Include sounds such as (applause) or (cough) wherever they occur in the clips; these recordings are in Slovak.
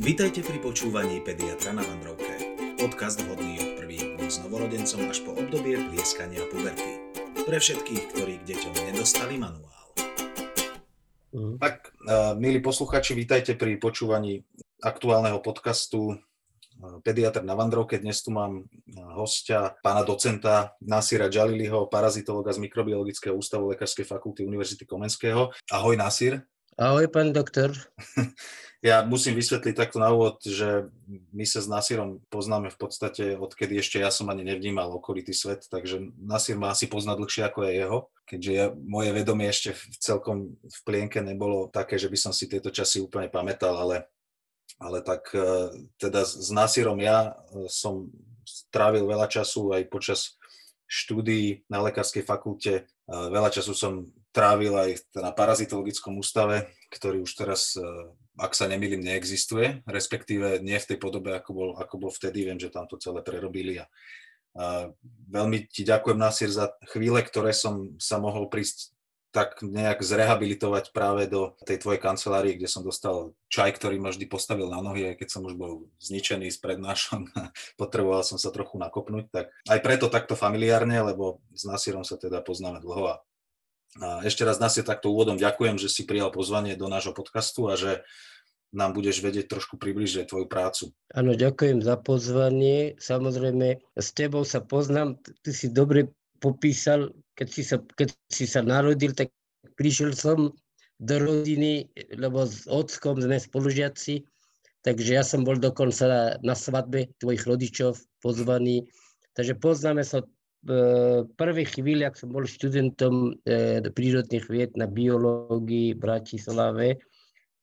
Vítajte pri počúvaní Pediatra na Vandrovke. Podcast vhodný od prvých dní s novorodencom až po obdobie plieskania puberty. Pre všetkých, ktorí k deťom nedostali manuál. Mhm. Tak, uh, milí posluchači, vítajte pri počúvaní aktuálneho podcastu pediatr na Vandrovke. Dnes tu mám hostia, pána docenta Nasira Jaliliho, parazitologa z Mikrobiologického ústavu Lekárskej fakulty Univerzity Komenského. Ahoj Nasir. Ahoj, pán doktor. (laughs) Ja musím vysvetliť takto na úvod, že my sa s Nasirom poznáme v podstate, odkedy ešte ja som ani nevnímal okolitý svet, takže Nasir ma asi pozná dlhšie ako je jeho, keďže ja, moje vedomie ešte v celkom v plienke nebolo také, že by som si tieto časy úplne pamätal, ale ale tak e, teda s Nasirom ja e, som strávil veľa času aj počas štúdií na lekárskej fakulte. E, veľa času som trávil aj na parazitologickom ústave, ktorý už teraz, ak sa nemýlim, neexistuje, respektíve nie v tej podobe, ako bol, ako bol vtedy. Viem, že tam to celé prerobili a, a veľmi ti ďakujem, Nasir, za chvíle, ktoré som sa mohol prísť tak nejak zrehabilitovať práve do tej tvojej kancelárie, kde som dostal čaj, ktorý ma vždy postavil na nohy, aj keď som už bol zničený z prednášok a (laughs) potreboval som sa trochu nakopnúť. Tak aj preto takto familiárne, lebo s Nasírom sa teda poznáme dlho. A, a ešte raz Nasir takto úvodom ďakujem, že si prijal pozvanie do nášho podcastu a že nám budeš vedieť trošku približiť tvoju prácu. Áno, ďakujem za pozvanie. Samozrejme, s tebou sa poznám, ty si dobre popísal, keď si sa, keď si sa narodil, tak prišiel som do rodiny, lebo s ockom sme spolužiaci, takže ja som bol dokonca na svadbe tvojich rodičov pozvaný, takže poznáme sa e, prvej chvíli, ak som bol študentom e, prírodných vied na biológii v Bratislave,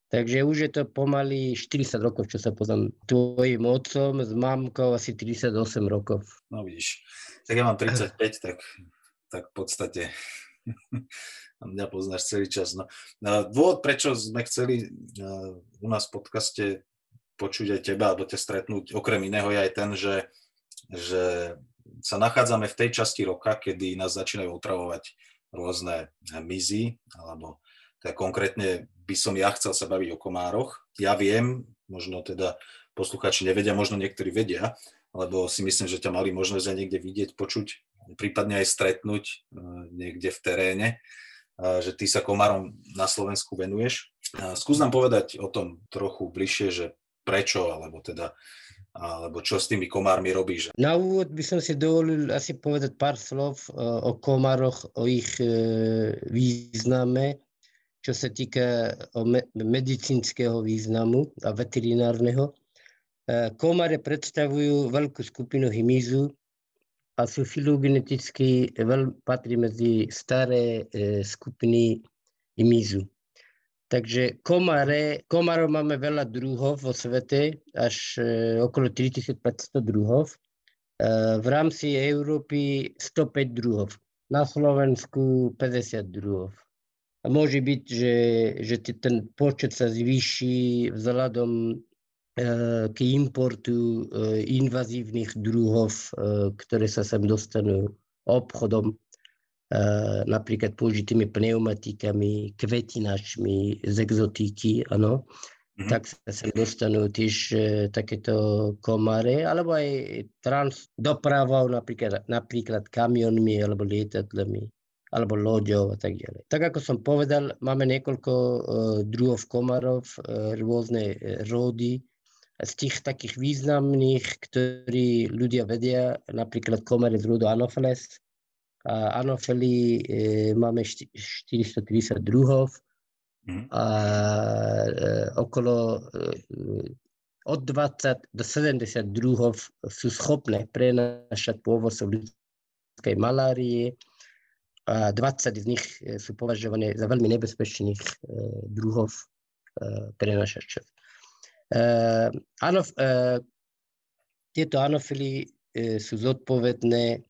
takže už je to pomaly 40 rokov, čo sa poznám tvojim otcom, s mamkou asi 38 rokov. No vidíš, tak ja mám 35, tak, tak v podstate mňa poznáš celý čas. No. Dôvod, prečo sme chceli u nás v podcaste počuť aj teba, alebo ťa stretnúť, okrem iného je aj ten, že, že sa nachádzame v tej časti roka, kedy nás začínajú otravovať rôzne mizy, alebo teda konkrétne by som ja chcel sa baviť o komároch. Ja viem, možno teda posluchači nevedia, možno niektorí vedia, lebo si myslím, že ťa mali možnosť aj niekde vidieť, počuť, prípadne aj stretnúť e, niekde v teréne, e, že ty sa komárom na Slovensku venuješ. E, skús nám povedať o tom trochu bližšie, že prečo, alebo teda alebo čo s tými komármi robíš? Na úvod by som si dovolil asi povedať pár slov o komároch, o ich význame, čo sa týka medicínskeho významu a veterinárneho. E, komare predstavujú veľkú skupinu hmyzu a sú filogeneticky patrí medzi staré e, skupiny hmyzu. Takže komare, komarov máme veľa druhov vo svete, až e, okolo 3500 druhov. E, v rámci Európy 105 druhov. Na Slovensku 50 druhov. A môže byť, že, že ten počet sa zvýši vzhľadom Eh, k importu invazívnych druhov, ktoré sa sem dostanú obchodom, napríklad použitými pneumatikami, kvetinačmi z exotíky, ano, mm-hmm. tak sa sem dostanú tiež takéto komáre, alebo aj trans dopravou, napríklad, napríklad kamionmi alebo lietadlami alebo loďou a tak ďalej. Tak ako som povedal, máme niekoľko uh, druhov komarov, uh, rôzne rody, z tých takých významných, ktorí ľudia vedia, napríklad komary z rodu Anopheles. A Anofely e, máme 430 druhov mm. a e, okolo e, od 20 do 70 druhov sú schopné prenašať pôvodcov ľudskej malárie a 20 z nich sú považované za veľmi nebezpečných druhov prenašačov. Ano, uh, tieto anofily sú zodpovedné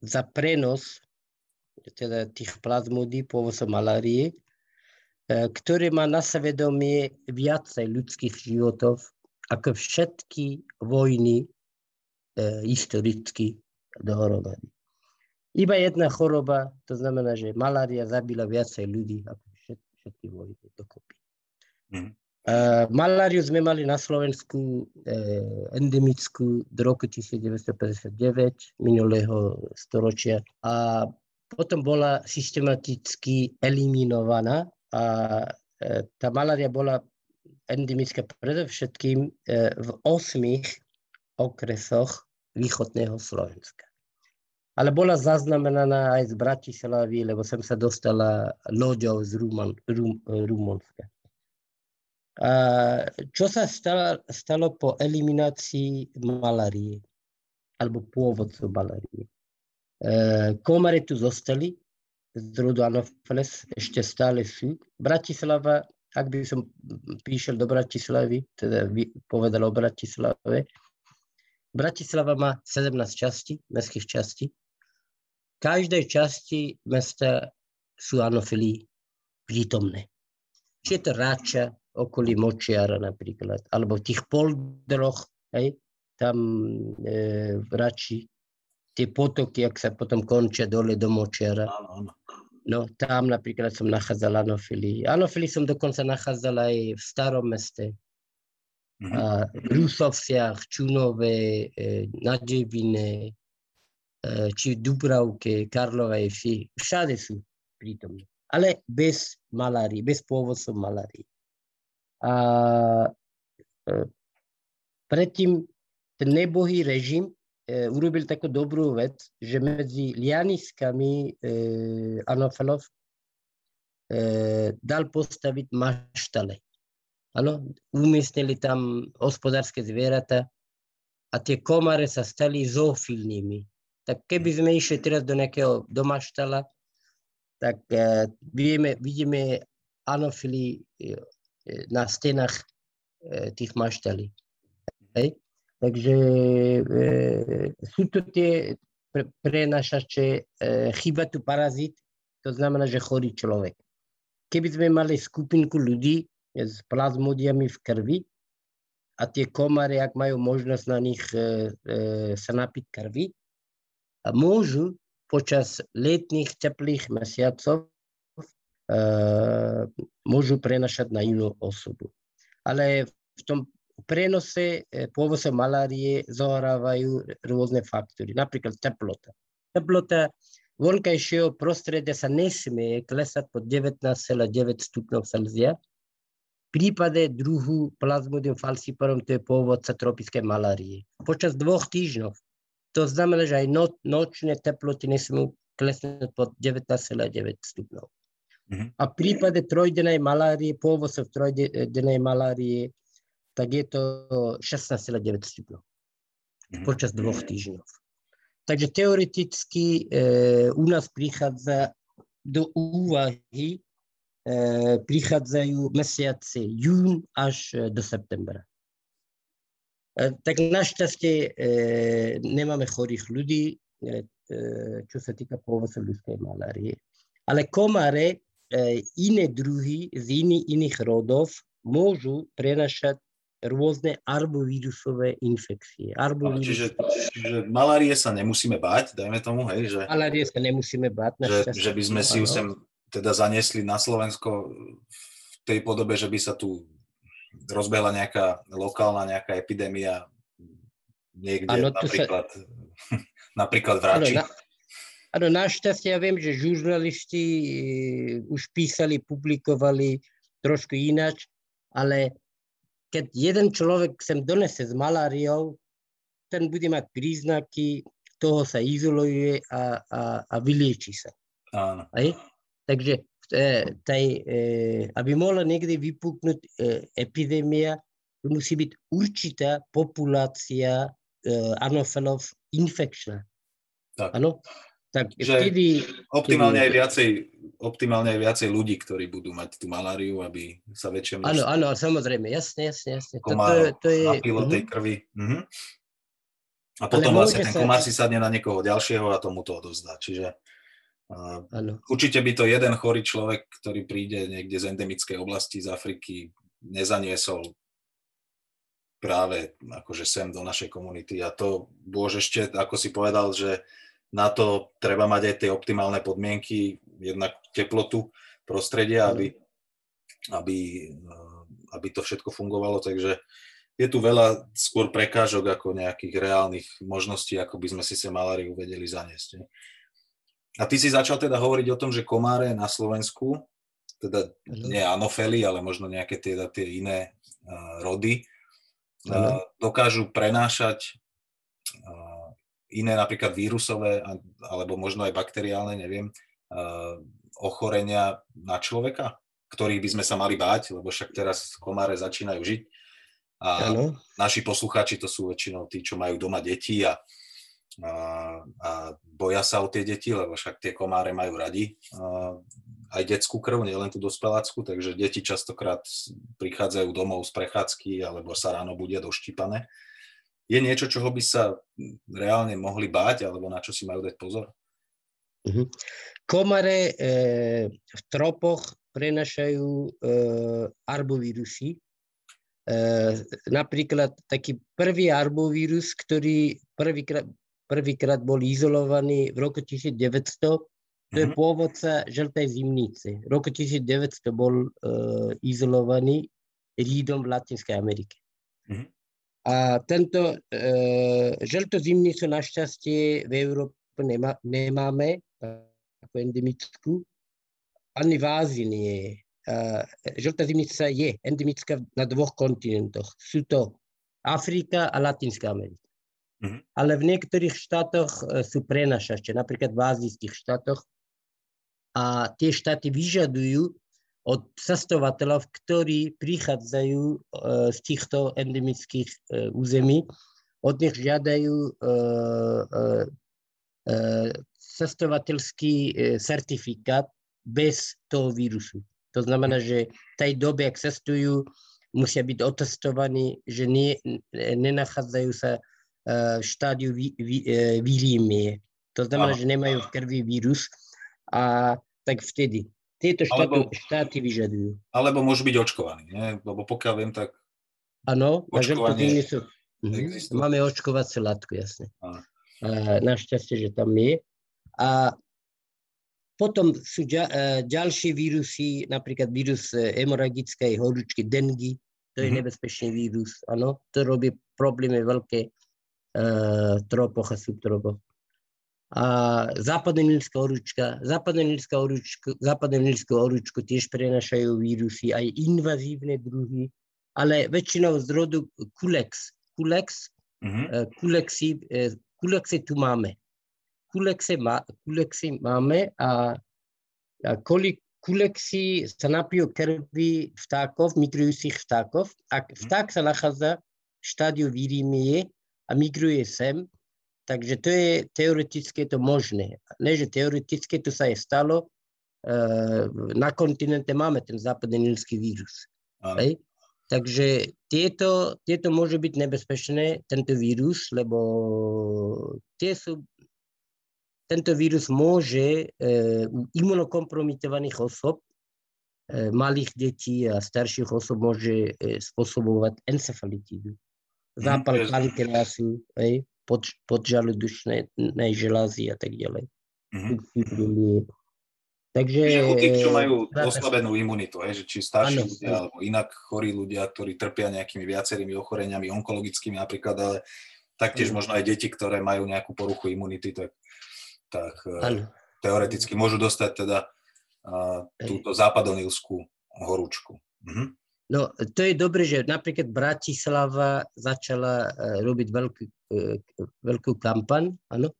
za prenos teda tých plazmodí pôvodcov malárie, uh, ktoré má na svedomie viacej ľudských životov ako všetky vojny uh, historicky dohromady. Iba jedna choroba, to znamená, že malária zabila viacej ľudí ako všetky, všetky vojny dokopy. Mm. Uh, maláriu sme mali na Slovensku uh, endemickú do roku 1959 minulého storočia a potom bola systematicky eliminovaná a uh, tá malária bola endemická predovšetkým v osmých okresoch východného Slovenska. Ale bola zaznamenaná aj z Bratislavy, lebo som sa dostala loďou z Rumun, Rum, Rumunska. Čo sa stalo, stalo po eliminácii malárie, alebo pôvodcu malárie? E, komary tu zostali, z rodu Anopheles ešte stále sú. Bratislava, ak by som píšel do Bratislavy, teda povedal o Bratislave, Bratislava má 17 častí, mestských častí. Každej časti mesta sú anofily prítomné. Či je to Ráča, okolí Močiara napríklad, alebo v tých poldroch, hej, tam e, v Rači, tie potoky, ak sa potom končia dole do Močiara. No, tam napríklad som nachádzal anofily. Anofily som dokonca nachádzal aj v starom meste. Mm-hmm. A v Rusovciach, Čunove, e, na Džebine, e, či v Dubravke, Karlovej vsi. Všade sú prítomní. Ale bez malárie, bez pôvodcov malárie. A e, predtým ten nebohý režim e, urobil takú dobrú vec, že medzi lianiskami e, Anofalov dal postaviť maštale. Ano, umiestnili tam hospodárske zvieratá a tie komare sa stali zoofilnými. Tak keby sme išli teraz do nejakého domaštala, tak vieme, vidíme anofily na stenách e, tých maštalí. Hej? Takže e, sú to tie pre, prenašače, e, chyba tu parazit, to znamená, že chorý človek. Keby sme mali skupinku ľudí s plazmodiami v krvi a tie komary, ak majú možnosť na nich e, e, sa napiť krvi, a môžu počas letných teplých mesiacov môžu prenašať na inú osobu. Ale v tom prenose e, pôvodce malárie zohrávajú rôzne faktory, napríklad teplota. Teplota vonkajšieho prostredia sa nesmie klesať pod 19,9 stupňov Celzia. V prípade druhu Plasmodium falciparum to je pôvodca tropické malárie. Počas dvoch týždňov. To znamená, že aj no, nočné teploty nesmú klesnúť pod 19,9 stupňov. Mm-hmm. A v prípade trojdenej malárie, pôvodcov trojdenej malárie, tak je to 16,9 stupňov mm-hmm. počas dvoch týždňov. Takže teoreticky e, u nás prichádza do úvahy, e, prichádzajú mesiace jún až e, do septembra. E, tak našťastie e, nemáme chorých ľudí, e, e čo sa týka pôvodcov ľudskej malárie. Ale komare iné druhy z iný, iných rodov môžu prenašať rôzne arbovírusové infekcie. Arbovírus... Čiže, čiže malárie sa nemusíme báť, dajme tomu, hej? Že, malárie sa nemusíme báť. Že, že by sme si ju sem teda zaniesli na Slovensko v tej podobe, že by sa tu rozbehla nejaká lokálna nejaká epidémia niekde, ano, napríklad, sa... (laughs) napríklad v Rači. Ano, na, Áno, našťastie ja viem, že žurnalisti e, už písali, publikovali trošku ináč, ale keď jeden človek sem donese s maláriou, ten bude mať príznaky, toho sa izoluje a, a, a vylieči sa. Áno. Aj? Takže e, taj, e, aby mohla niekde vypuknúť epidémia, musí byť určitá populácia anofilov infekčná. Áno? Tak že vtedy, optimálne, kedy... aj viacej, optimálne aj viacej ľudí, ktorí budú mať tú maláriu, aby sa väčšie množstvo... Áno, áno, samozrejme, jasne, jasne, jasne. Komár to, to je... napilo tej krvi. Uh-huh. A potom Ale vlastne ten sa... komár si sadne na niekoho ďalšieho a tomu to odovzdá. Čiže uh, určite by to jeden chorý človek, ktorý príde niekde z endemickej oblasti z Afriky, nezaniesol práve akože sem do našej komunity. A to bôž ešte, ako si povedal, že na to treba mať aj tie optimálne podmienky, jednak teplotu prostredia, aby, aby eh, aby to všetko fungovalo, takže je tu veľa skôr prekážok ako nejakých reálnych možností, ako by sme si sa maláriu vedeli zaniesť. A ty si začal teda hovoriť o tom, že komáre na Slovensku, teda nie anofely, ale možno nejaké tie, tie iné uh, rody, uh, dokážu prenášať uh, iné napríklad vírusové alebo možno aj bakteriálne, neviem, uh, ochorenia na človeka, ktorých by sme sa mali báť, lebo však teraz komáre začínajú žiť a ano. naši poslucháči to sú väčšinou tí, čo majú doma deti a, a, a boja sa o tie deti, lebo však tie komáre majú radi a, aj detskú krv, nielen tú dospelácku, takže deti častokrát prichádzajú domov z prechádzky alebo sa ráno budia doštípané. Je niečo, čoho by sa reálne mohli báť alebo na čo si majú dať pozor? Mhm. Komare e, v tropoch prenašajú e, arbovírusy, Eh, napríklad taký prvý arbovírus, ktorý prvýkrát, prvýkrát bol izolovaný v roku 1900, to je mhm. pôvodca žltej zimnice. V roku 1900 bol uh, izolovaný rídom v Latinskej Amerike. Uh-huh. A tento uh, žltú zimnicu našťastie v Európe nemá, nemáme ako endemickú. Ani v Ázii nie je. žltá zimnica je endemická na dvoch kontinentoch. Sú to Afrika a Latinská Amerika. Mm-hmm. Ale v niektorých štátoch sú prenašače, napríklad v azijských štátoch. A tie štáty vyžadujú od cestovateľov, ktorí prichádzajú z týchto endemických území, od nich žiadajú cestovateľský certifikát bez toho vírusu. To znamená, že v tej dobe, ak cestujú, musia byť otestovaní, že nie, nenachádzajú sa v štádiu výrímie. To znamená, že nemajú v krvi vírus a tak vtedy. Tieto štáty, alebo, štáty vyžadujú. Alebo môžu byť očkovaní, nie? lebo pokiaľ viem, tak Áno, očkovanie sú, mhm. Máme očkovacie látku, jasne. A našťastie, že tam je. A potom sú e, ďalšie vírusy, napríklad vírus e, hemoragickej horúčky, dengy, to je mm-hmm. nebezpečný vírus, áno, to robí problémy veľké uh, tropoch a subtropoch. A západonilská horúčka, západonilská horúčka, západonilskú horúčku tiež prenašajú vírusy, aj invazívne druhy, ale väčšinou z rodu kulex. Kulex, mm-hmm. kulexy, uh, kulexy tu máme kulexy, má, kulexy máme a, a kolik kulexy sa napijú krvi vtákov, migrujúcich vtákov. Ak mhm. vták sa nachádza v štádiu výrimie a migruje sem, takže to je teoreticky to možné. Ne, že teoreticky to sa je stalo, uh, na kontinente máme ten západný nilský vírus. Hej? Takže tieto, tieto môže byť nebezpečné, tento vírus, lebo tie sú tento vírus môže e, u imunokompromitovaných osob, e, malých detí a starších osob môže e, spôsobovať encefalitídu. Mhm, Zápal pankreasu, pod, podžaludušnej želázy a tak ďalej. Mm-hmm. Takže... u tých, čo majú oslabenú imunitu, hej, že či starší ano, ľudia, alebo inak chorí ľudia, ktorí trpia nejakými viacerými ochoreniami, onkologickými napríklad, ale taktiež ano. možno aj deti, ktoré majú nejakú poruchu imunity, tak tak ano. teoreticky môžu dostať teda túto západonilskú horúčku. Mhm. No, to je dobré, že napríklad Bratislava začala e, robiť veľkú, e, veľkú kampaň, áno?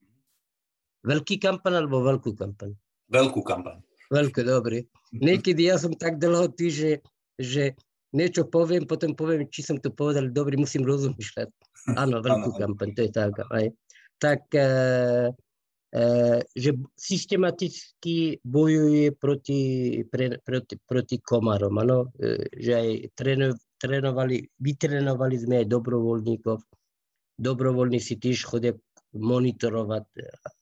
Veľký kampaň alebo veľkú kampaň? Veľkú kampaň. Veľkú, dobre. Niekedy ja som tak dlho tý, že, že niečo poviem, potom poviem, či som to povedal dobre, musím rozmýšľať. Áno, veľkú kampaň, to je tak. Aj. Tak e, Eh, že systematicky bojuje proti, pre, proti, proti komarom, ano? Eh, že aj tréno, trénovali, vytrénovali sme aj dobrovoľníkov. Dobrovoľní si tiež chodia monitorovať,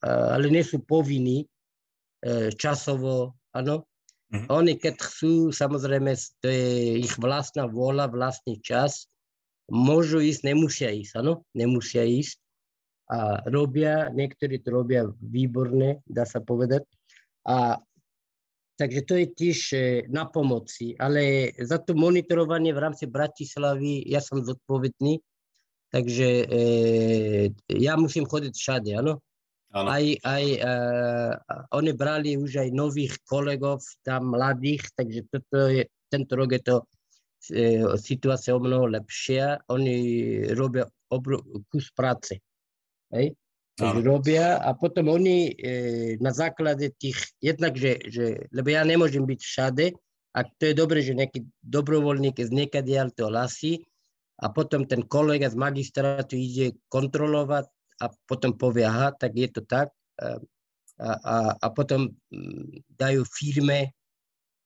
ale nie sú povinní eh, časovo, áno. Mm-hmm. Oni keď chcú, samozrejme, to je ich vlastná vôľa, vlastný čas, môžu ísť, nemusia ísť, áno, nemusia ísť a robia, niektorí to robia výborne, dá sa povedať. A Takže to je tiež e, na pomoci. Ale za to monitorovanie v rámci Bratislavy ja som zodpovedný, takže e, ja musím chodiť všade, áno. Aj, aj uh, oni brali už aj nových kolegov, tam mladých, takže toto je, tento rok je to e, situácia o mnoho lepšia. Oni robia obro, kus práce. Hej? Robia a potom oni e, na základe tých, jednak, že, že, lebo ja nemôžem byť všade, a to je dobre, že nejaký dobrovoľník z niekadiaľ to hlasí a potom ten kolega z magistrátu ide kontrolovať a potom povie, aha, tak je to tak. A, a, a potom mm, dajú firme,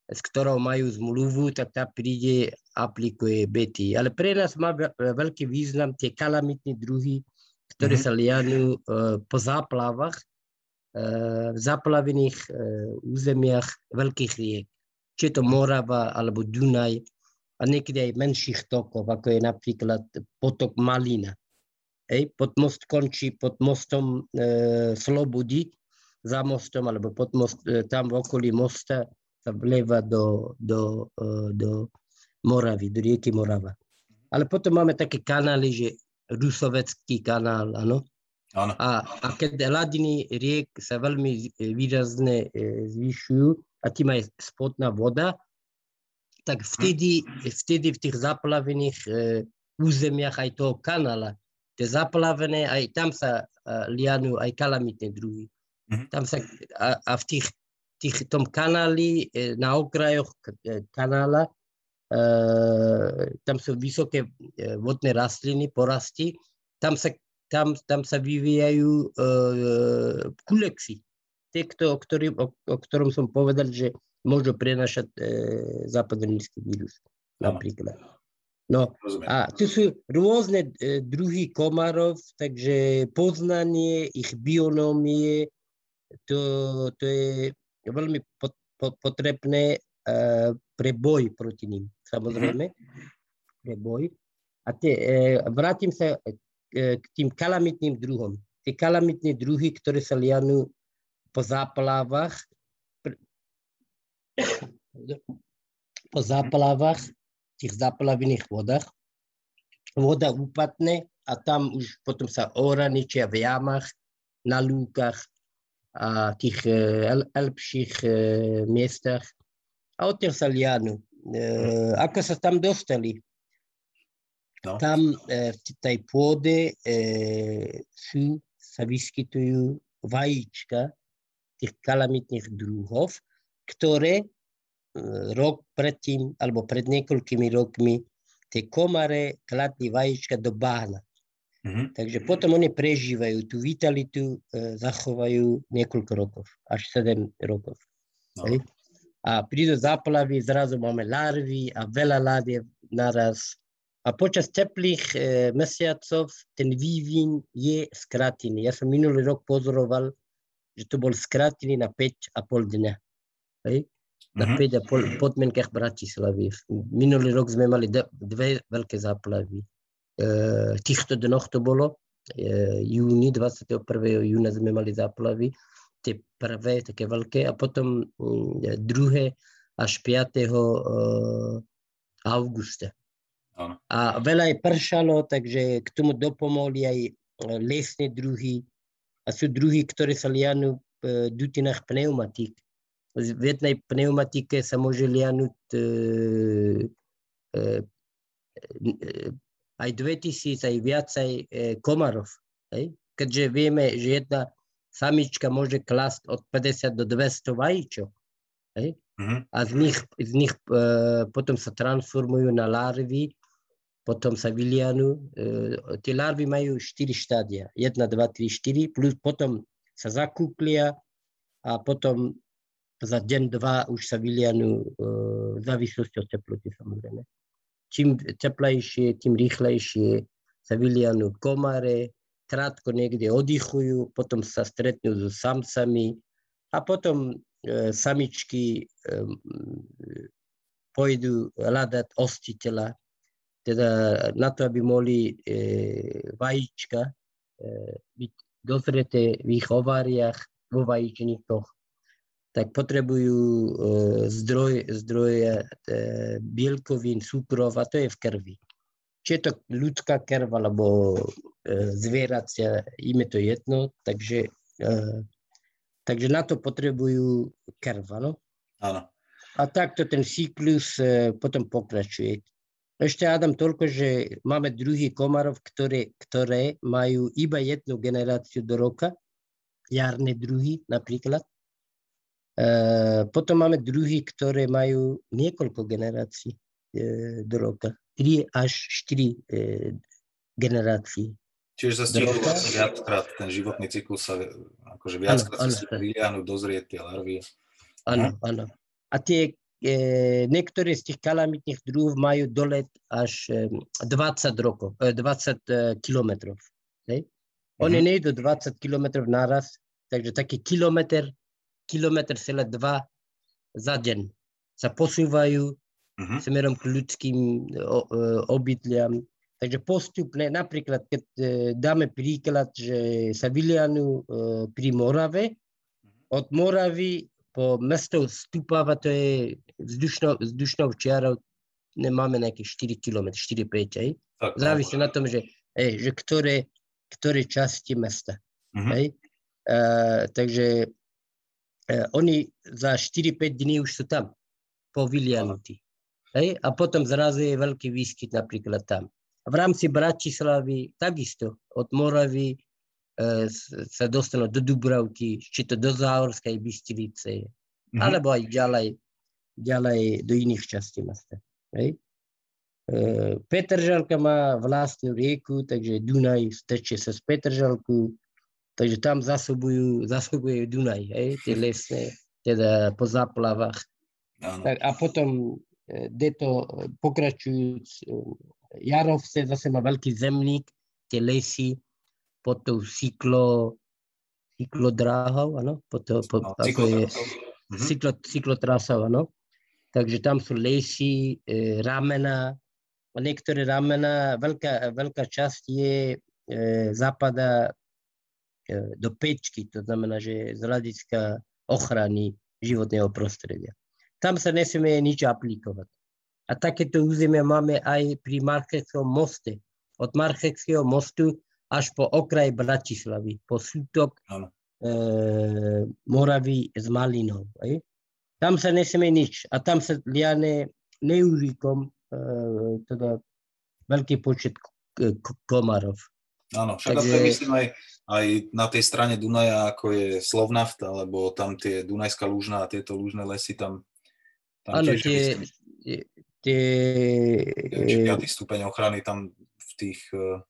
s ktorou majú zmluvu, tak tá príde, aplikuje bety. Ale pre nás má veľký význam tie kalamitné druhy, ktoré mm-hmm. sa lianú uh, po záplavách uh, v zaplavených uh, územiach veľkých riek. Či je to Morava alebo Dunaj a niekedy aj menších tokov, ako je napríklad potok Malina. Hej, pod most končí pod mostom e, Slobody, za mostom, alebo pod most, e, tam v okolí mosta sa vlieva do, do, e, do Moravy, do rieky Morava. Ale potom máme také kanály, že Rusovecký kanál, áno. A, a keď hladiny riek sa veľmi výrazne e, zvyšujú a tým aj spodná voda, tak vtedy, vtedy v tých zaplavených e, územiach aj toho kanála tie zaplavené, aj tam sa uh, lianú aj kalamitné druhy. Mm-hmm. Tam sa, a, a v tých, tých, tom kanáli, e, na okrajoch e, kanála, e, tam sú vysoké e, vodné rastliny, porasty, tam sa, tam, tam sa vyvíjajú e, kulexy. Tie, kto, o, ktorý, o, o ktorom som povedal, že môžu prenašať e, západnícky vírus. Napríklad. No a tu sú rôzne e, druhy komarov, takže poznanie ich bionómie, to, to je veľmi pot, pot, potrebné e, pre boj proti ním, samozrejme, pre boj. A te, e, vrátim sa e, k tým kalamitným druhom. Tie kalamitné druhy, ktoré sa lianú po záplavách, (coughs) po záplavách tých zaplavených vodách. Voda upadne a tam už potom sa oraničia v jamách, na lúkach a tých el, elpších e, miestach a odtiaľ sa lianu. E, ako sa tam dostali? No. Tam e, v tej pôde e, sú, sa vyskytujú vajíčka tých kalamitných druhov, ktoré rok predtým, alebo pred niekoľkými rokmi, tie komare kladli vajíčka do bána. Mm-hmm. Takže potom oni prežívajú tú vitalitu, e, zachovajú niekoľko rokov, až 7 rokov. No. A prídu záplavy, zrazu máme larvy a veľa ládiev naraz. A počas teplých e, mesiacov ten vývin je skratený. Ja som minulý rok pozoroval, že to bol skratený na 5,5 dňa. Hej? na mm-hmm. 5 podmienkach Bratislavy. Minulý rok sme mali dve veľké záplavy. E, týchto dnoch to bolo, e, júni, 21. júna sme mali záplavy, tie prvé, také veľké, a potom e, druhé až 5. E, augusta. A veľa aj pršalo, takže k tomu dopomohli aj e, lesné druhy a sú druhy, ktoré sa lianú v dutinách pneumatík v jednej pneumatike sa môže lianuť e, e, e aj 2000, aj viacej e, komarov. Hej? Keďže vieme, že jedna samička môže klasť od 50 do 200 vajíčok. Hej? Mm-hmm. A z nich, z nich e, potom sa transformujú na larvy, potom sa vylianú. E, tie larvy majú 4 štádia. 1, 2, 3, 4, plus potom sa zakúklia a potom za deň, dva už sa vylianú v závislosti od teploty samozrejme. Čím teplejšie, tým rýchlejšie sa vylianú komare, krátko niekde oddychujú, potom sa stretnú so samcami a potom e, samičky e, pôjdu hľadať ostiteľa, teda na to, aby mohli e, vajíčka e, byť dozreté v ich ováriach, vo vajíčnikoch tak potrebujú zdroj, zdroje bielkovín, cukrov a to je v krvi. Či je to ľudská krv alebo zvieracia, im je to jedno, takže, takže na to potrebujú krv, áno? Áno. A takto ten cyklus potom pokračuje. Ešte Adam toľko, že máme druhý komarov, ktoré, ktoré majú iba jednu generáciu do roka, jarné druhy napríklad. E, potom máme druhy, ktoré majú niekoľko generácií e, do roka. 3 až 4 e, generácií. Čiže sa stihnú vlastne viackrát, ten životný cyklus sa akože viackrát sa vyliahnu, dozrieť tie larvy. Áno, áno. A tie niektoré z tých kalamitných druhov majú dolet až e, 20 rokov, e, 20 e, kilometrov. Hej? Oni mm-hmm. nejdú 20 kilometrov naraz, takže taký kilometr, kilometr celé dva za deň sa posúvajú mm-hmm. smerom k ľudským obydliam. Takže postupne, napríklad, keď e, dáme príklad, že sa vylianú e, pri Morave, mhm. od Moravy po mesto stupáva, to je vzdušnou, vzdušnou čiarou, nemáme nejakých 4 km, 4-5, hej. Závisí na tom, že, hej, že ktoré, ktoré časti mesta. Mm-hmm. Hej. Uh, takže uh, oni za 4-5 dní už sú tam, povylianutí. Hej. A potom zrazu je veľký výskyt napríklad tam. V rámci Bratislavy takisto, od Moravy sa dostanú do Dubravky, či to do Záhorskej Bystrice, mm-hmm. alebo aj ďalej, ďalej do iných častí mesta. Hej? E, Petržalka má vlastnú rieku, takže Dunaj stečie sa z Petržalku, takže tam zasobujú, zasobujú Dunaj, hej? tie lesné, teda po záplavách. Tak, a potom e, deto pokračujúc, Jarovce zase má veľký zemník, tie lesy, pod tou cyklo, cyklodráhou, ano, pod to, pod, no, ako je mhm. cyklo, cyklotrasou, ano. Takže tam sú lesy, e, ramena, a niektoré ramena, veľká, veľká časť je, e, zapadá e, do pečky, to znamená, že z hľadiska ochrany životného prostredia. Tam sa nesmie nič aplikovať. A takéto územie máme aj pri Marcheckom moste. Od Marcheckého mostu až po okraj Bratislavy, po sútok e, Moravy s Malinou. Aj? Tam sa nesmie nič. A tam sa liane neúrikom e, teda veľký počet komarov. Áno, však Takže... to myslím aj, aj na tej strane Dunaja, ako je Slovnaft, alebo tam tie Dunajská lúžna a tieto lúžne lesy, tam, tam Áno, tie, tie... tie... 5. stupeň ochrany tam v tých e,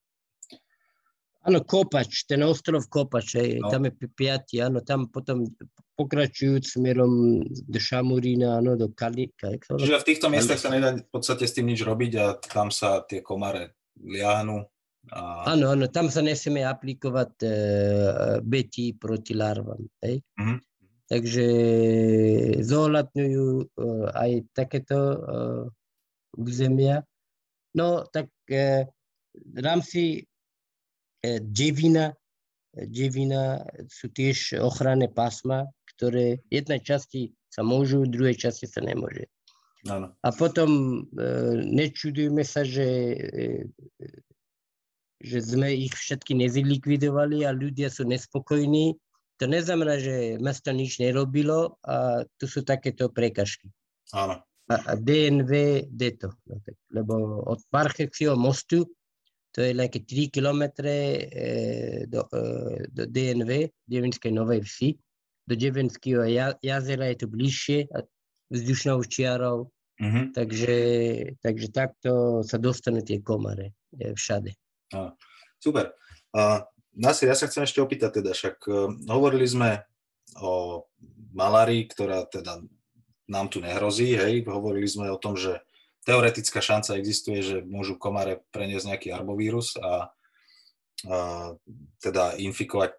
Áno, Kopač, ten ostrov Kopač, aj, no. tam je piatý, áno, tam potom pokračujúc smerom do Šamurína, áno, do Kalika. Čiže v týchto miestach sa nedá v podstate s tým nič robiť a tam sa tie komare liahnu. A... Áno, áno, tam sa nesmieme aplikovať e, beti proti larvam. Hej? Mm-hmm. Takže zohľadňujú e, aj takéto e, územia. No, tak e, v rámci devina, e, devina sú tiež ochranné pásma, ktoré v jednej časti sa môžu, v druhej časti sa nemôže. Ano. A potom e, nečudujeme sa, že, e, že sme ich všetky nezlikvidovali a ľudia sú nespokojní. To neznamená, že mesto nič nerobilo a tu sú takéto prekažky. Áno. A, a DNV deto. No, tak, lebo od Parchexieho mostu to je nejaké 3 km do, e, do DNV, Devinskej Novej Vsi. Do Devinského jazera je to bližšie, vzdušnou čiarou, mm-hmm. takže, takže takto sa dostanú tie komare e, všade. A, super. A, Nasir, ja sa chcem ešte opýtať teda, však hovorili sme o malárii, ktorá teda nám tu nehrozí, hej, hovorili sme o tom, že teoretická šanca existuje, že môžu komáre preniesť nejaký arbovírus a, a teda infikovať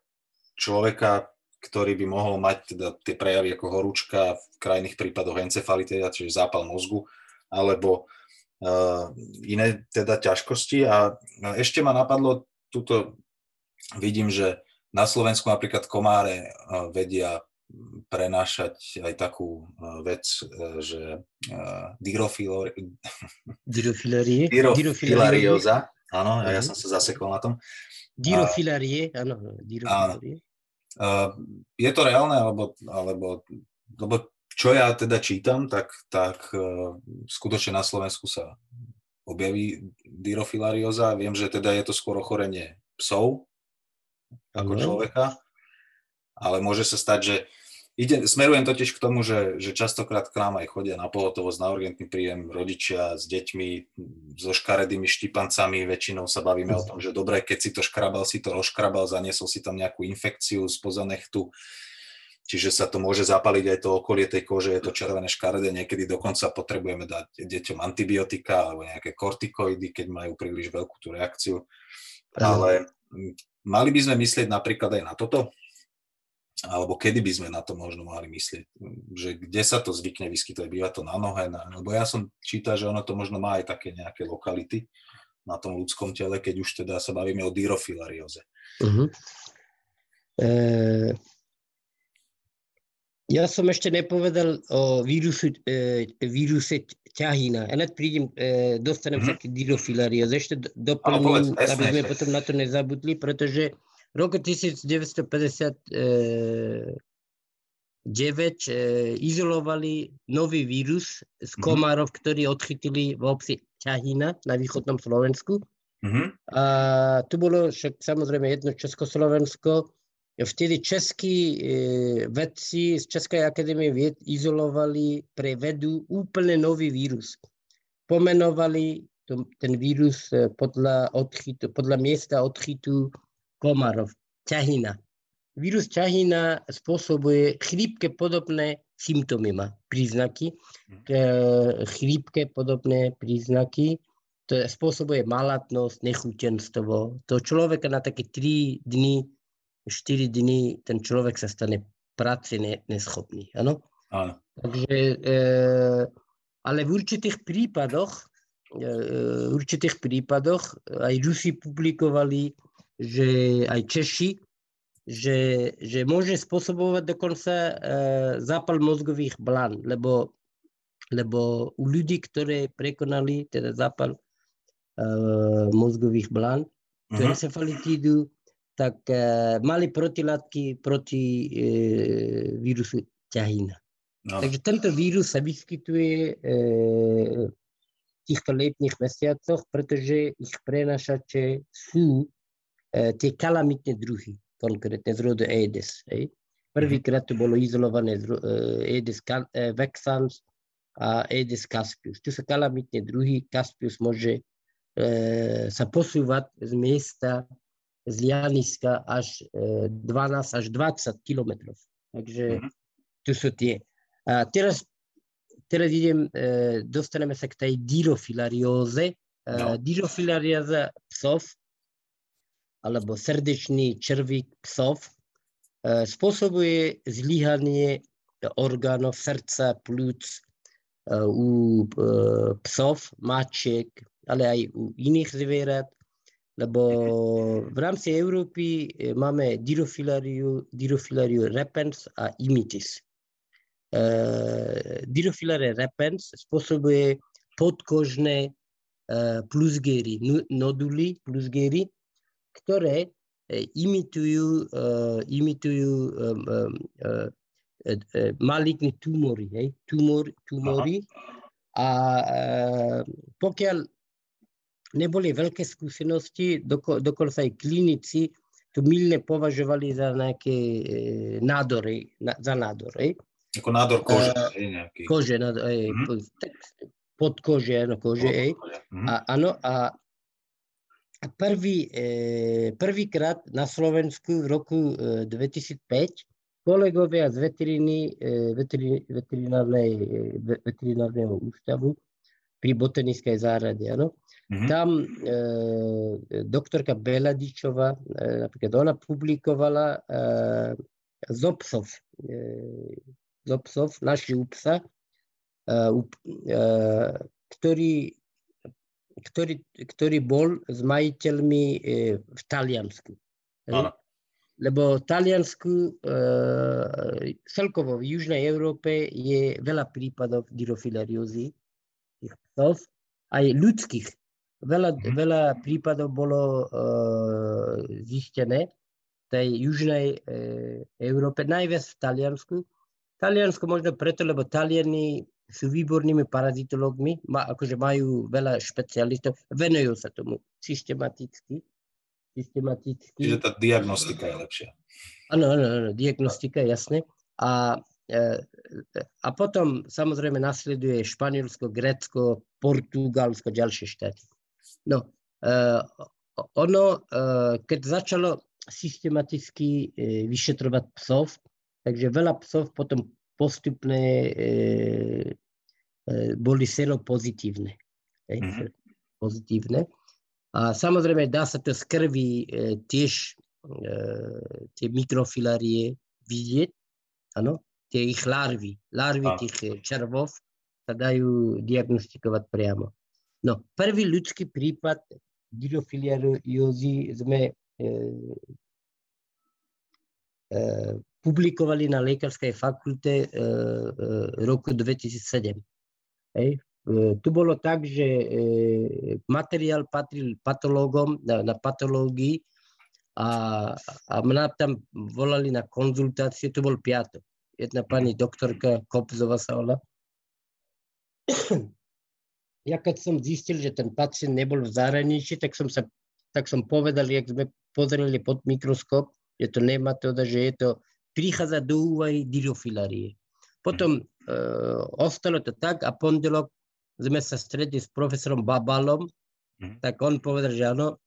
človeka, ktorý by mohol mať teda tie prejavy ako horúčka, v krajných prípadoch encefalitéda, čiže zápal mozgu, alebo uh, iné teda ťažkosti. A ešte ma napadlo, tuto vidím, že na Slovensku napríklad komáre uh, vedia prenášať aj takú vec, že dyrofilarióza, áno, ja som sa zasekol na tom. Dyrofilarie, áno, dyrofilarie. Je to reálne, alebo, alebo lebo čo ja teda čítam, tak, tak skutočne na Slovensku sa objaví dyrofilarióza. Viem, že teda je to skôr ochorenie psov ako človeka, ale môže sa stať, že ide, smerujem totiž k tomu, že, že častokrát k nám aj chodia na pohotovosť, na urgentný príjem rodičia s deťmi, so škaredými štipancami, väčšinou sa bavíme o tom, že dobre, keď si to škrabal, si to rozškrabal, zaniesol si tam nejakú infekciu spoza nechtu, čiže sa to môže zapaliť aj to okolie tej kože, je to červené škaredé, niekedy dokonca potrebujeme dať deťom antibiotika alebo nejaké kortikoidy, keď majú príliš veľkú tú reakciu. Ale mali by sme myslieť napríklad aj na toto? Alebo kedy by sme na to možno mali myslieť? Že kde sa to zvykne vyskytovať? Býva to na nohe? Na, lebo ja som čítal, že ono to možno má aj také nejaké lokality na tom ľudskom tele, keď už teda sa bavíme o dyrofilarióze. Uh-huh. E, ja som ešte nepovedal o vírusu, e, víruse ťahina. Hneď prídem, e, dostanem mm-hmm. sa k dyrofilarióze. Ešte doplním, aby sme potom na to nezabudli, pretože roku 1959 e, e, izolovali nový vírus z mhm. komárov, ktorí odchytili v obci Ťahina na východnom Slovensku. Mm-hmm. A tu bolo však samozrejme jedno Československo, Vtedy českí e, vedci z Českej akadémie vied izolovali pre vedu úplne nový vírus. Pomenovali ten vírus e, podľa, odchytu, podľa miesta odchytu komarov, ťahina. Vírus ťahina spôsobuje chrípke podobné symptómy, má príznaky, mhm. e, chrípke podobné príznaky, to spôsobuje malatnosť, nechutenstvo. To človeka na také 3 dny 4 dní ten človek sa stane práce ne, neschopný. Ano? Áno. Takže, e, ale v určitých prípadoch, e, v určitých prípadoch aj Rusi publikovali, že aj Češi, že, že môže spôsobovať dokonca e, zápal mozgových blán, lebo, lebo u ľudí, ktoré prekonali teda zápal e, mozgových blán, uh-huh. encefalitídu, tak e, mali protilátky proti e, vírusu ťahina. No. Takže tento vírus sa vyskytuje e, v týchto letných mesiacoch, pretože ich prenašače sú tie kalamitné druhy, konkrétne z rodu Aedes. Hej. Prvýkrát to bolo izolované z e, Aedes e, vexans a Aedes caspius. Tu sú kalamitné druhy, Caspius môže sa posúvať z miesta z Janiska až 12 až 20 kilometrov. Takže mm-hmm. tu sú tie. A teraz, teraz idem, dostaneme sa k tej dyrofilarióze. No. Dyrofilarióza psov alebo srdečný červík psov spôsobuje zlyhanie orgánov srdca, plúc u psov, mačiek, ale aj u iných zvierat lebo v rámci Európy e, máme dyrofilariu, dyrofilariu repens a imitis. E, Dyrofilare repens spôsobuje podkožné e, plusgery, noduly plusgery, ktoré e, imitujú, e, imitujú e, e, e, maligné tumory, hej? Tumor, tumory. A pokiaľ neboli veľké skúsenosti, doko, dokonca aj klinici to milne považovali za nejaké e, nádory, na, za nádory. Ako nádor kože, uh, nejaký. Kože, nádor, mm-hmm. pod kože, áno, kože. Mm-hmm. A, áno, a a prvý, e, prvýkrát na Slovensku v roku e, 2005 kolegovia z veteriny, e, veterin, veterinárnej, e, veterinárneho ústavu pri botanickej záhrade, áno, Mm-hmm. Tam e, doktorka Beladičová, e, napríklad ona publikovala e, zopsov, e, zopsov, naši psa, e, e, ktorý, ktorý, ktorý bol s majiteľmi e, v Taliansku. lebo v Taliansku e, celkovo v Južnej Európe je veľa prípadov dyrofilariózy tých psov, aj ľudských. Veľa, mm. veľa prípadov bolo e, zistené v tej Južnej Európe, najviac v Taliansku. Taliansko možno preto, lebo Taliani sú výbornými parazitológmi, ma, akože majú veľa špecialistov, venujú sa tomu systematicky systematicky. Čiže tá diagnostika je lepšia. Áno, áno, áno, diagnostika, jasne. A, e, a potom samozrejme nasleduje Španielsko, Grécko, Portugalsko, ďalšie štáty. No, uh, ono, uh, keď začalo systematicky vyšetrovať psov, takže veľa psov potom postupne uh, boli seropozitívne. Mm-hmm. Pozitívne. A samozrejme dá sa to z krvi e, tiež e, tie mikrofilárie vidieť, áno, tie ich larvy, larvy a. tých e, červov sa dajú diagnostikovať priamo. No, prvý ľudský prípad dyrofiliariózy sme e, e, publikovali na lekárskej fakulte e, e, roku 2007. Hej. E, tu bolo tak, že e, materiál patril patológom na, na patológii a, a mňa tam volali na konzultáciu, to bol piatok. Jedna pani doktorka Kopzova sa volá. Ja keď som zistil, že ten pacient nebol v zahraničí, tak som, sa, tak som povedal, jak sme pozreli pod mikroskop, že to nematoda, že je to, prichádza do úvahy dyrofilarie. Potom e, ostalo to tak a pondelok sme sa stretli s profesorom Babalom, mm. tak on povedal, že áno,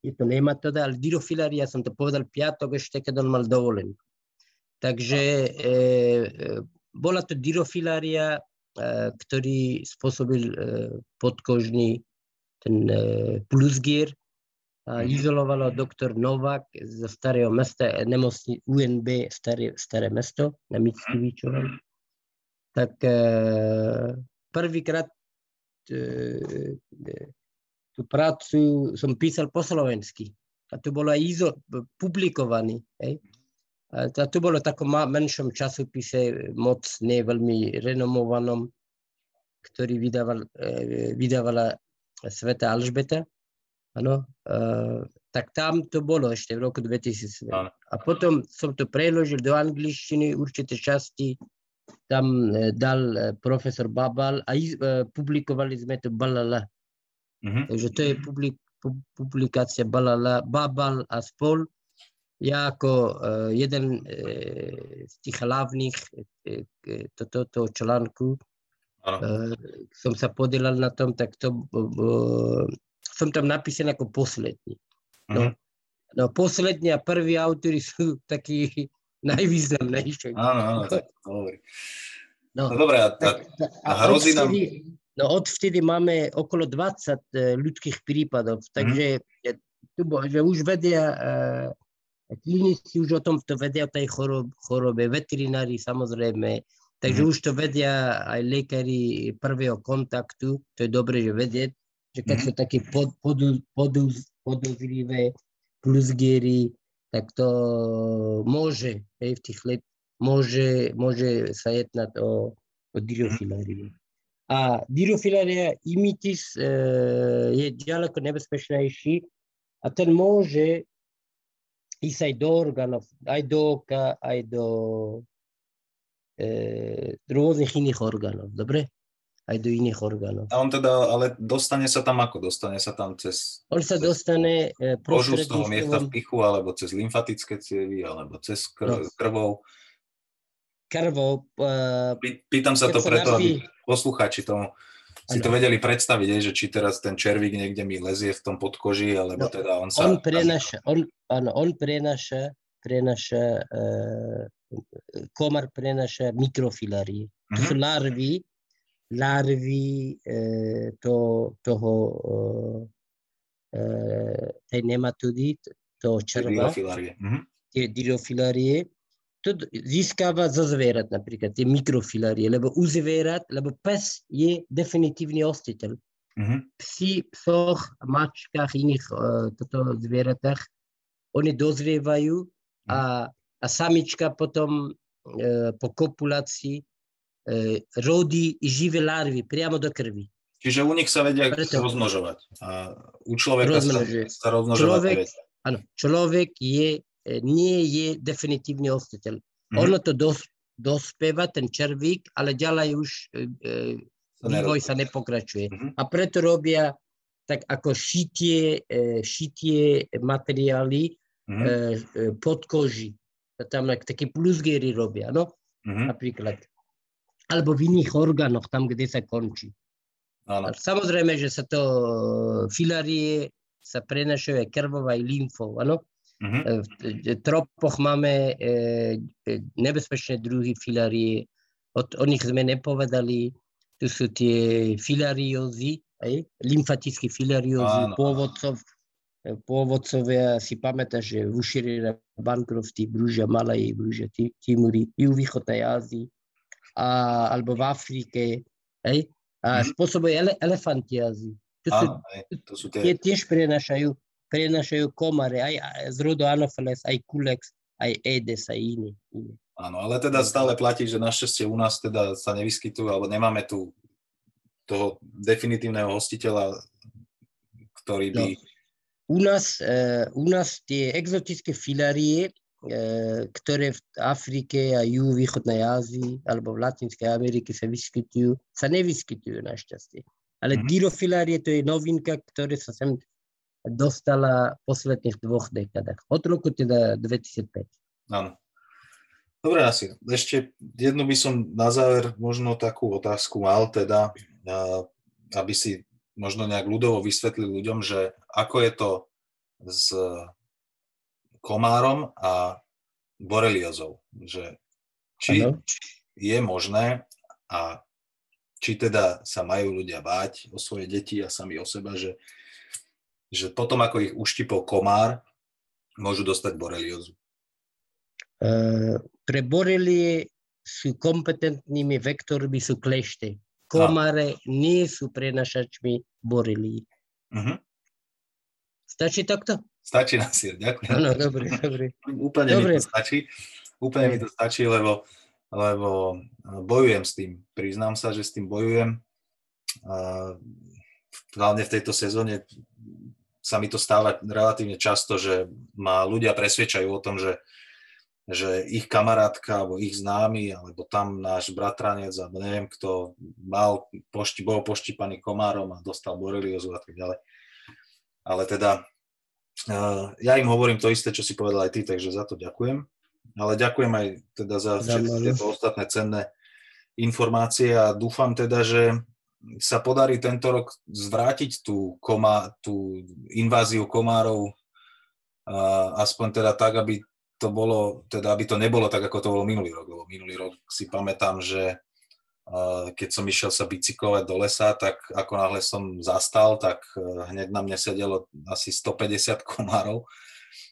je to nematoda, ale dyrofilária, som to povedal piatok ešte, keď on mal dovolenku. Takže e, e, bola to dyrofilária, e, ktorý spôsobil e, podkožný ten e, plusgier. A mm. izolovalo doktor Novak zo starého mesta, nemocni UNB, staré, staré mesto na Mickiewiczovom. Tak e, prvýkrát E, e, tú prácu som písal po slovensky. A to bolo aj izo, publikovaný. Hej. A to bolo takom menšom časopise, moc ne veľmi renomovanom, ktorý vydával, vydávala Sveta Alžbeta. Ano, tak tam to bolo ešte v roku 2007. A potom som to preložil do angličtiny, určité časti tam e, dal e, profesor Babal a e, publikovali sme to Balala. Mm-hmm. Takže to je publik, publikácia Balala, Babal a spol. Ja ako jeden z tých hlavných toto to, článku som sa podielal na tom, tak to som tam napísaný ako posledný. No, mm-hmm. no poslední a prví autory sú takí (laughs) najvýznamnejšie. Áno, áno, to hovorí. No, no dobré, a, a, a hrozí nám... No odvtedy máme okolo 20 uh, e, ľudských prípadov, takže mm. tu, že už vedia, uh, klinici už o tom to vedia o tej chorobe, chorobe veterinári samozrejme, takže mm. už to vedia aj lekári prvého kontaktu, to je dobre, že vedieť, že keď mm. sú také pod, pod, pod, podozrivé plusgiery, tak to môže, hej, v tých let, môže, môže sa jednať o, o dyrofiláriu. A dyrofilária imitis e, je ďaleko nebezpečnejší a ten môže ísť aj do orgánov, aj do oka, aj do e, rôznych iných orgánov, dobre? Aj do iných orgánov. A on teda, ale dostane sa tam ako? Dostane sa tam cez... On sa dostane e, kožu z toho miesta v pichu, alebo cez lymfatické cievy, alebo cez kr- no. krvou? Krvou. Uh, Pýtam sa to preto, aby poslucháči tomu si to vedeli predstaviť, že či teraz ten červík niekde mi lezie v tom podkoži, alebo no, teda on sa... On prenaša, on, áno, on prenaša, prenaša, uh, komar prenaša mikrofilárie. Mm-hmm. To sú mhm. larvy, larvy e, to, toho, e, tej nematody, toho červa, mhm. tie dyrofilárie, to získava zo zvierat napríklad, tie mikrofilárie, lebo u zvierat, lebo pes je definitívny hostiteľ. Mm-hmm. Psi, psoch, mačkách, iných uh, toto zvieratách, oni dozrievajú a, a samička potom e, po kopulácii e, rodí živé larvy priamo do krvi. Čiže u nich sa vedia Preto. rozmnožovať. A u človeka sa, sa rozmnožovať človek, áno, človek je, e, nie je definitívne hostiteľ. Mm-hmm. Ono to dos, dospieva, ten červík, ale ďalej už e, e vývoj sa nepokračuje. Mm-hmm. A preto robia tak ako šitie, e, šitie materiály mm-hmm. e, pod koži. Tam také plusgery robia, no? Mm-hmm. Napríklad. Alebo v iných orgánoch, tam, kde sa končí. Áno. Samozrejme, že sa to filarie sa prenašajú aj krvou, aj lymfou, áno? Uh-huh. V tropoch máme e, nebezpečné druhy filarie, o, o nich sme nepovedali, tu sú tie filariózy, aj? lymfatické filariózy, pôvodcov, pôvodcovia si pamätá, že v Uširira Bancrofty, Brúžia, Malaj, Brúžia, Timuri, i u východnej Ázii, a, alebo v Afrike, aj? A mm. spôsobuje ele, elefantiazy. To, sú, to sú tie... tie tiež prenašajú, prenašajú komare, aj, aj z rodu Anopheles, aj Kulex, aj Aedes, aj iní. Áno, ale teda stále platí, že našťastie u nás teda sa nevyskytujú, alebo nemáme tu toho definitívneho hostiteľa, ktorý by... No. U nás, uh, u nás tie exotické filarie ktoré v Afrike a ju východnej Ázii alebo v Latinskej Amerike sa vyskytujú, sa nevyskytujú našťastie. Ale mm-hmm. gyrofilárie to je novinka, ktorá sa sem dostala v posledných dvoch dekadách. Od roku teda 2005. Áno. Dobre, asi. Ešte jednu by som na záver možno takú otázku mal, teda, aby si možno nejak ľudovo vysvetlil ľuďom, že ako je to s komárom a boreliozou. Že či ano. je možné a či teda sa majú ľudia báť o svoje deti a sami o seba, že, že potom, ako ich uštipol komár, môžu dostať boreliozu. Uh, pre borelie sú kompetentnými vektormi sú klešte. Komáre nie sú prenašačmi borelí. Uh-huh. Stačí takto? Stačí na sír, ďakujem. Áno, dobre, dobre. Úplne dobre. mi to stačí. Úplne mi to stačí, lebo, lebo bojujem s tým. Priznám sa, že s tým bojujem. Hlavne v tejto sezóne sa mi to stáva relatívne často, že ma ľudia presvedčajú o tom, že, že ich kamarátka, alebo ich známy, alebo tam náš bratranec, alebo neviem kto, mal, pošti, bol poštípaný komárom a dostal boreliozu a tak ďalej. Ale teda ja im hovorím to isté, čo si povedal aj ty, takže za to ďakujem. Ale ďakujem aj teda za všetky tieto ostatné cenné informácie a dúfam teda, že sa podarí tento rok zvrátiť tú, koma, tú inváziu komárov aspoň teda tak, aby to bolo, teda aby to nebolo tak, ako to bolo minulý rok, lebo minulý rok si pamätám, že keď som išiel sa bicyklovať do lesa, tak ako náhle som zastal, tak e, hneď na mne sedelo asi 150 komárov,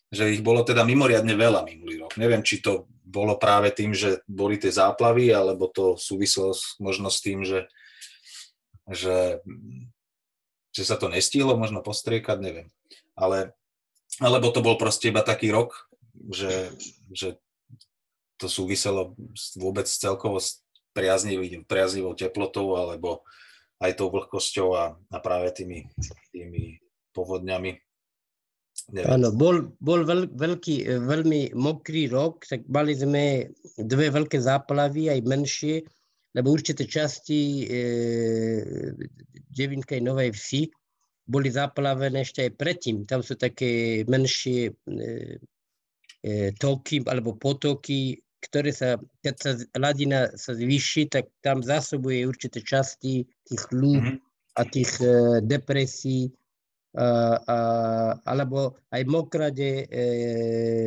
že ich bolo teda mimoriadne veľa minulý rok. Neviem, či to bolo práve tým, že boli tie záplavy, alebo to súviselo možno s tým, že, že, že sa to nestihlo možno postriekať, neviem. Ale, alebo to bol proste iba taký rok, že, že to súviselo vôbec celkovo s priaznivý, priaznivou teplotou alebo aj tou vlhkosťou a, a práve tými, tými povodňami. Áno, bol, bol veľ, veľký, veľmi mokrý rok, tak mali sme dve veľké záplavy, aj menšie, lebo určité časti e, Devinskej Novej Vsi boli zaplavené ešte aj predtým. Tam sú také menšie e, e, toky alebo potoky ktoré sa, keď sa hladina sa zvýši, tak tam zásobuje určité časti tých ľúb mm-hmm. a tých e, depresí, a, a, alebo aj mokrade e,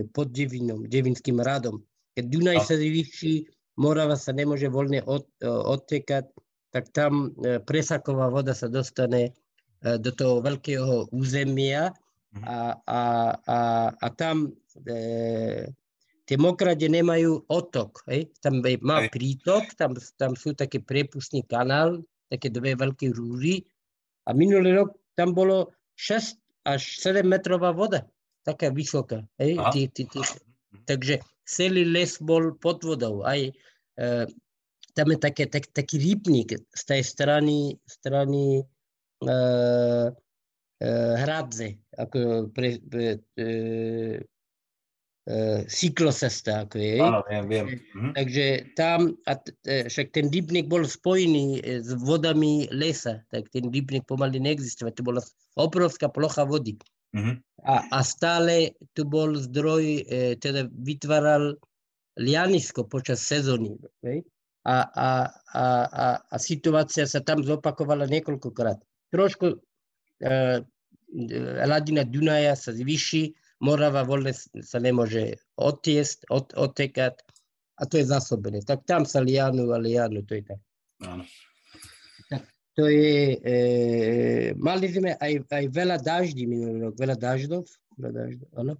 pod Devinom, Devinským radom. Keď Dunaj a... sa zvýši, Morava sa nemôže voľne od, e, odtekať, tak tam e, presaková voda sa dostane e, do toho veľkého územia mhm. a, a, a, a tam e, tie mokrade nemajú otok. Hej? Tam má hej. prítok, tam, tam sú také priepustný kanál, také dve veľké rúry. A minulý rok tam bolo 6 až 7 metrová voda. Taká vysoká. Hej? Tí, tí, tí, Takže celý les bol pod vodou. Aj e, tam je také, tak, taký rybník z tej strany, strany e, e, hradze, ako pre, pre, e, e, cyklocesta, ako je. Áno, viem, viem. Mhm. Takže tam, a e, však ten rybník bol spojený e, s vodami lesa, tak ten rybník pomaly neexistuje, to bola obrovská plocha vody. Mhm. A, a stále tu bol zdroj, e, teda vytváral lianisko počas sezóny. hej. A, a, a, a, a situácia sa tam zopakovala niekoľkokrát. Trošku e, hladina Dunaja sa zvýši, Morava voľne sa nemôže odtiesť, od, odtekať a to je zásobené. Tak tam sa lianu a lianu, to je tak. Áno. To je, e, mali sme aj, aj veľa daždí minulý rok, veľa daždov, veľa daždov, áno.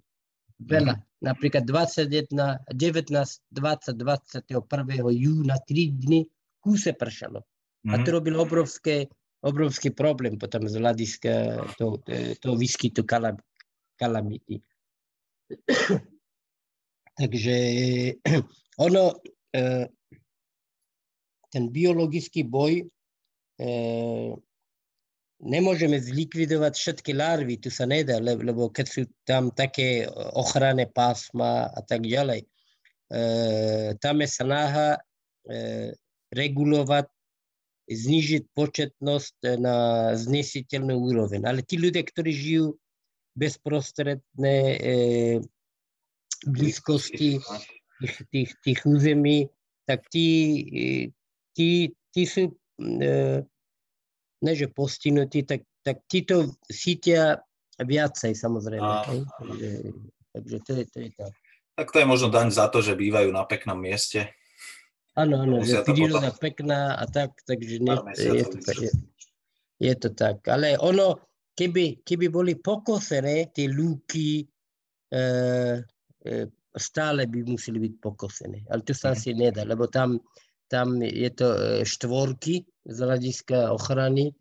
Veľa, napríklad 21, 19, 20, 21. júna, 3 dny kúse pršalo. A Mhm. to robilo obrovské, obrovský problém potom z hľadiska toho, e, toho výskytu kalam, kalamity. (coughs) Takže (coughs) ono, e, ten biologický boj, e, nemôžeme zlikvidovať všetky larvy, tu sa nedá, le- lebo keď sú tam také ochranné pásma a tak ďalej, e, tam je snaha e, regulovať znižiť početnosť na znesiteľnú úroveň. Ale tí ľudia, ktorí žijú bezprostredné e, blízkosti tých, tých, tých území, tak tí, e, tí, tí sú, e, ne že postihnutí, tak, tak tí to cítia viacej samozrejme. Hej. Takže, takže to je, to je tak. Tak to je možno daň za to, že bývajú na peknom mieste. Áno, áno, že príroda potom- pekná a tak, takže mesiacov je, to je, je to tak. Ale ono, keby, keby boli pokosené tie lúky, e, e, stále by museli byť pokosené. Ale to sa Mhm. asi nedá, lebo tam, tam je to e, štvorky z hľadiska ochrany,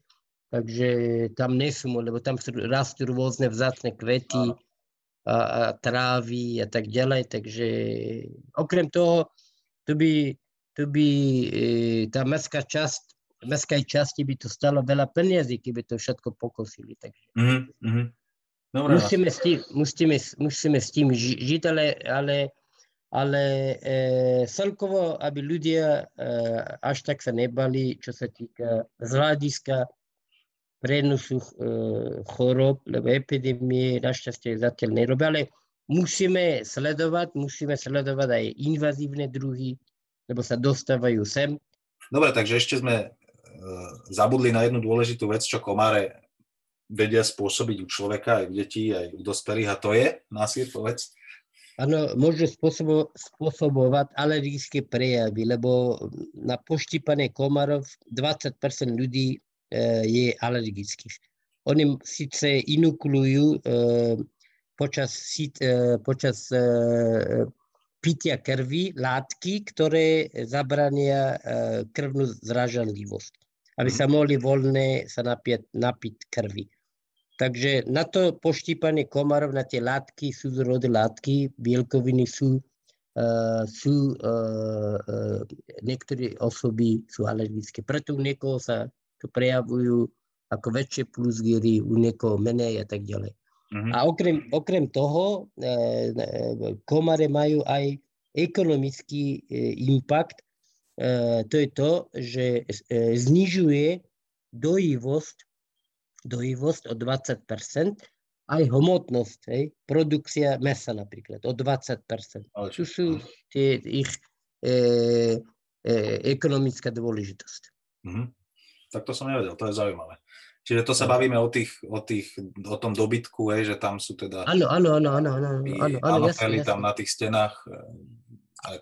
takže tam nesú, lebo tam sú, rastú rôzne vzácne kvety a, a trávy a tak ďalej, takže okrem toho, tu by, tu by e, tá mestská časť, mestskej časti by to stalo veľa peniazy, keby to všetko pokosili. Takže Mhm, mhm. Dobre, no. musíme, s tým, musíme, musíme s tým ži- žiť, ale, ale, ale e, celkovo, aby ľudia e, až tak sa nebali, čo sa týka z hľadiska prenosu e, chorob, lebo epidémie našťastie zatiaľ nerobia, ale musíme sledovať, musíme sledovať aj invazívne druhy, lebo sa dostávajú sem. Dobre, takže ešte sme zabudli na jednu dôležitú vec, čo komáre vedia spôsobiť u človeka, aj u detí, aj u dospelých, a to je násil, povedz. Áno, môžu spôsobo, spôsobovať alergické prejavy, lebo na poštípané komarov 20 ľudí e, je alergických. Oni síce inukulujú e, počas, sit, e, počas e, pitia krvi látky, ktoré zabrania e, krvnú zražanlivosť, aby Mhm. sa mohli voľne sa napiť, napiť krvi. Takže na to poštípanie komarov, na tie látky, sú zrody látky, bielkoviny sú, uh, sú uh, uh, niektoré osoby sú alergické. Preto u niekoho sa to prejavujú ako väčšie plusgíry, u niekoho menej a tak ďalej. Mhm. A okrem, okrem toho, e, e, komare majú aj ekonomický e, impact. E, to je to, že e, znižuje dojivosť, dojivosť o 20% aj hmotnosť, hej, produkcia mesa napríklad o 20 Ale čo? sú tie ich e, e, ekonomická dôležitosť. Mhm. Tak to som nevedel, to je zaujímavé. Čiže to sa bavíme o, tých, o, tých, o tom dobytku, hej, že tam sú teda Áno, áno, áno, áno, áno, áno, áno, anofely jasne, tam jasne. na tých stenách.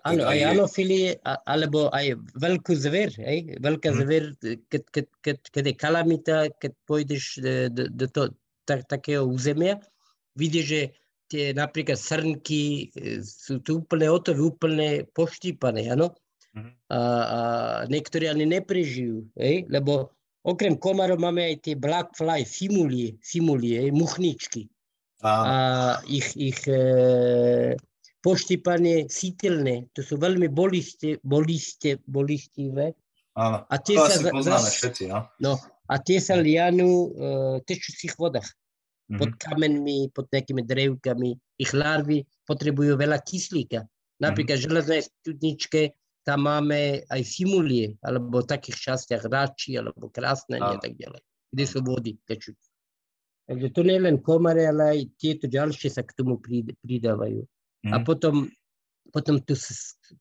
Áno, aj je- anofilie, a- alebo aj veľkú zver, hej? Veľká Mhm. zver, keď, keď, keď, keď je kalamita, keď pôjdeš e, do, do to, tak, takého územia, vidíš, že tie napríklad srnky e, sú tu úplne hotové, úplne poštípané, áno? Mhm. A, a niektorí ani neprežijú, hej? Lebo okrem komarov máme aj tie black fly, simulie, hej? muchničky a ich, ich e, poštípanie sítilné, to sú veľmi boliste, boliste, bolistivé. Áno, a tie to sa asi poznáme všetci, no. no. A tie sa lianú uh, v tečúcich vodách. Mm-hmm. Pod kamenmi, pod nejakými drevkami. Ich larvy potrebujú veľa kyslíka. Napríklad mm-hmm. železnej studničke tam máme aj simulie, alebo v takých častiach ráči, alebo krásne a tak ďalej, kde sú vody tečúce. Takže to nie len komare, ale aj tieto ďalšie sa k tomu pridávajú. Mm. A potom, potom tu,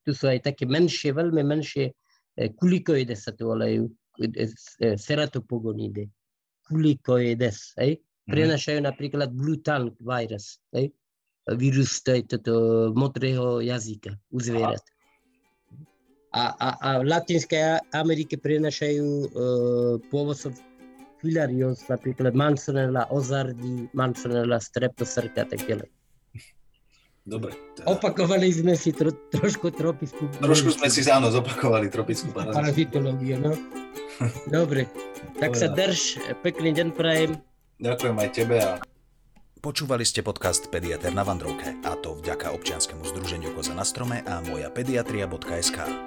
tu sú aj také menšie, veľmi menšie e, kulikoides sa to volajú, ceratopogonidy. Kulikoides, hej? Mhm. Prenašajú napríklad tongue virus, hej? Vírus toto modrého jazyka u zvierat. A, a, a v Latinskej Amerike prenašajú uh, pôvodcov filarios, napríklad Manzanella ozardi, Manzanella streptosrka a tak ďalej. Dobre. Teda... Opakovali sme si tro, trošku tropickú... Trošku sme si áno zopakovali tropickú parazitológiu. no. Dobre, tak Dobre. sa drž, pekný deň prajem. Ďakujem aj tebe a... Počúvali ste podcast Pediater na Vandrovke a to vďaka občianskému združeniu Koza na strome a moja pediatria.sk.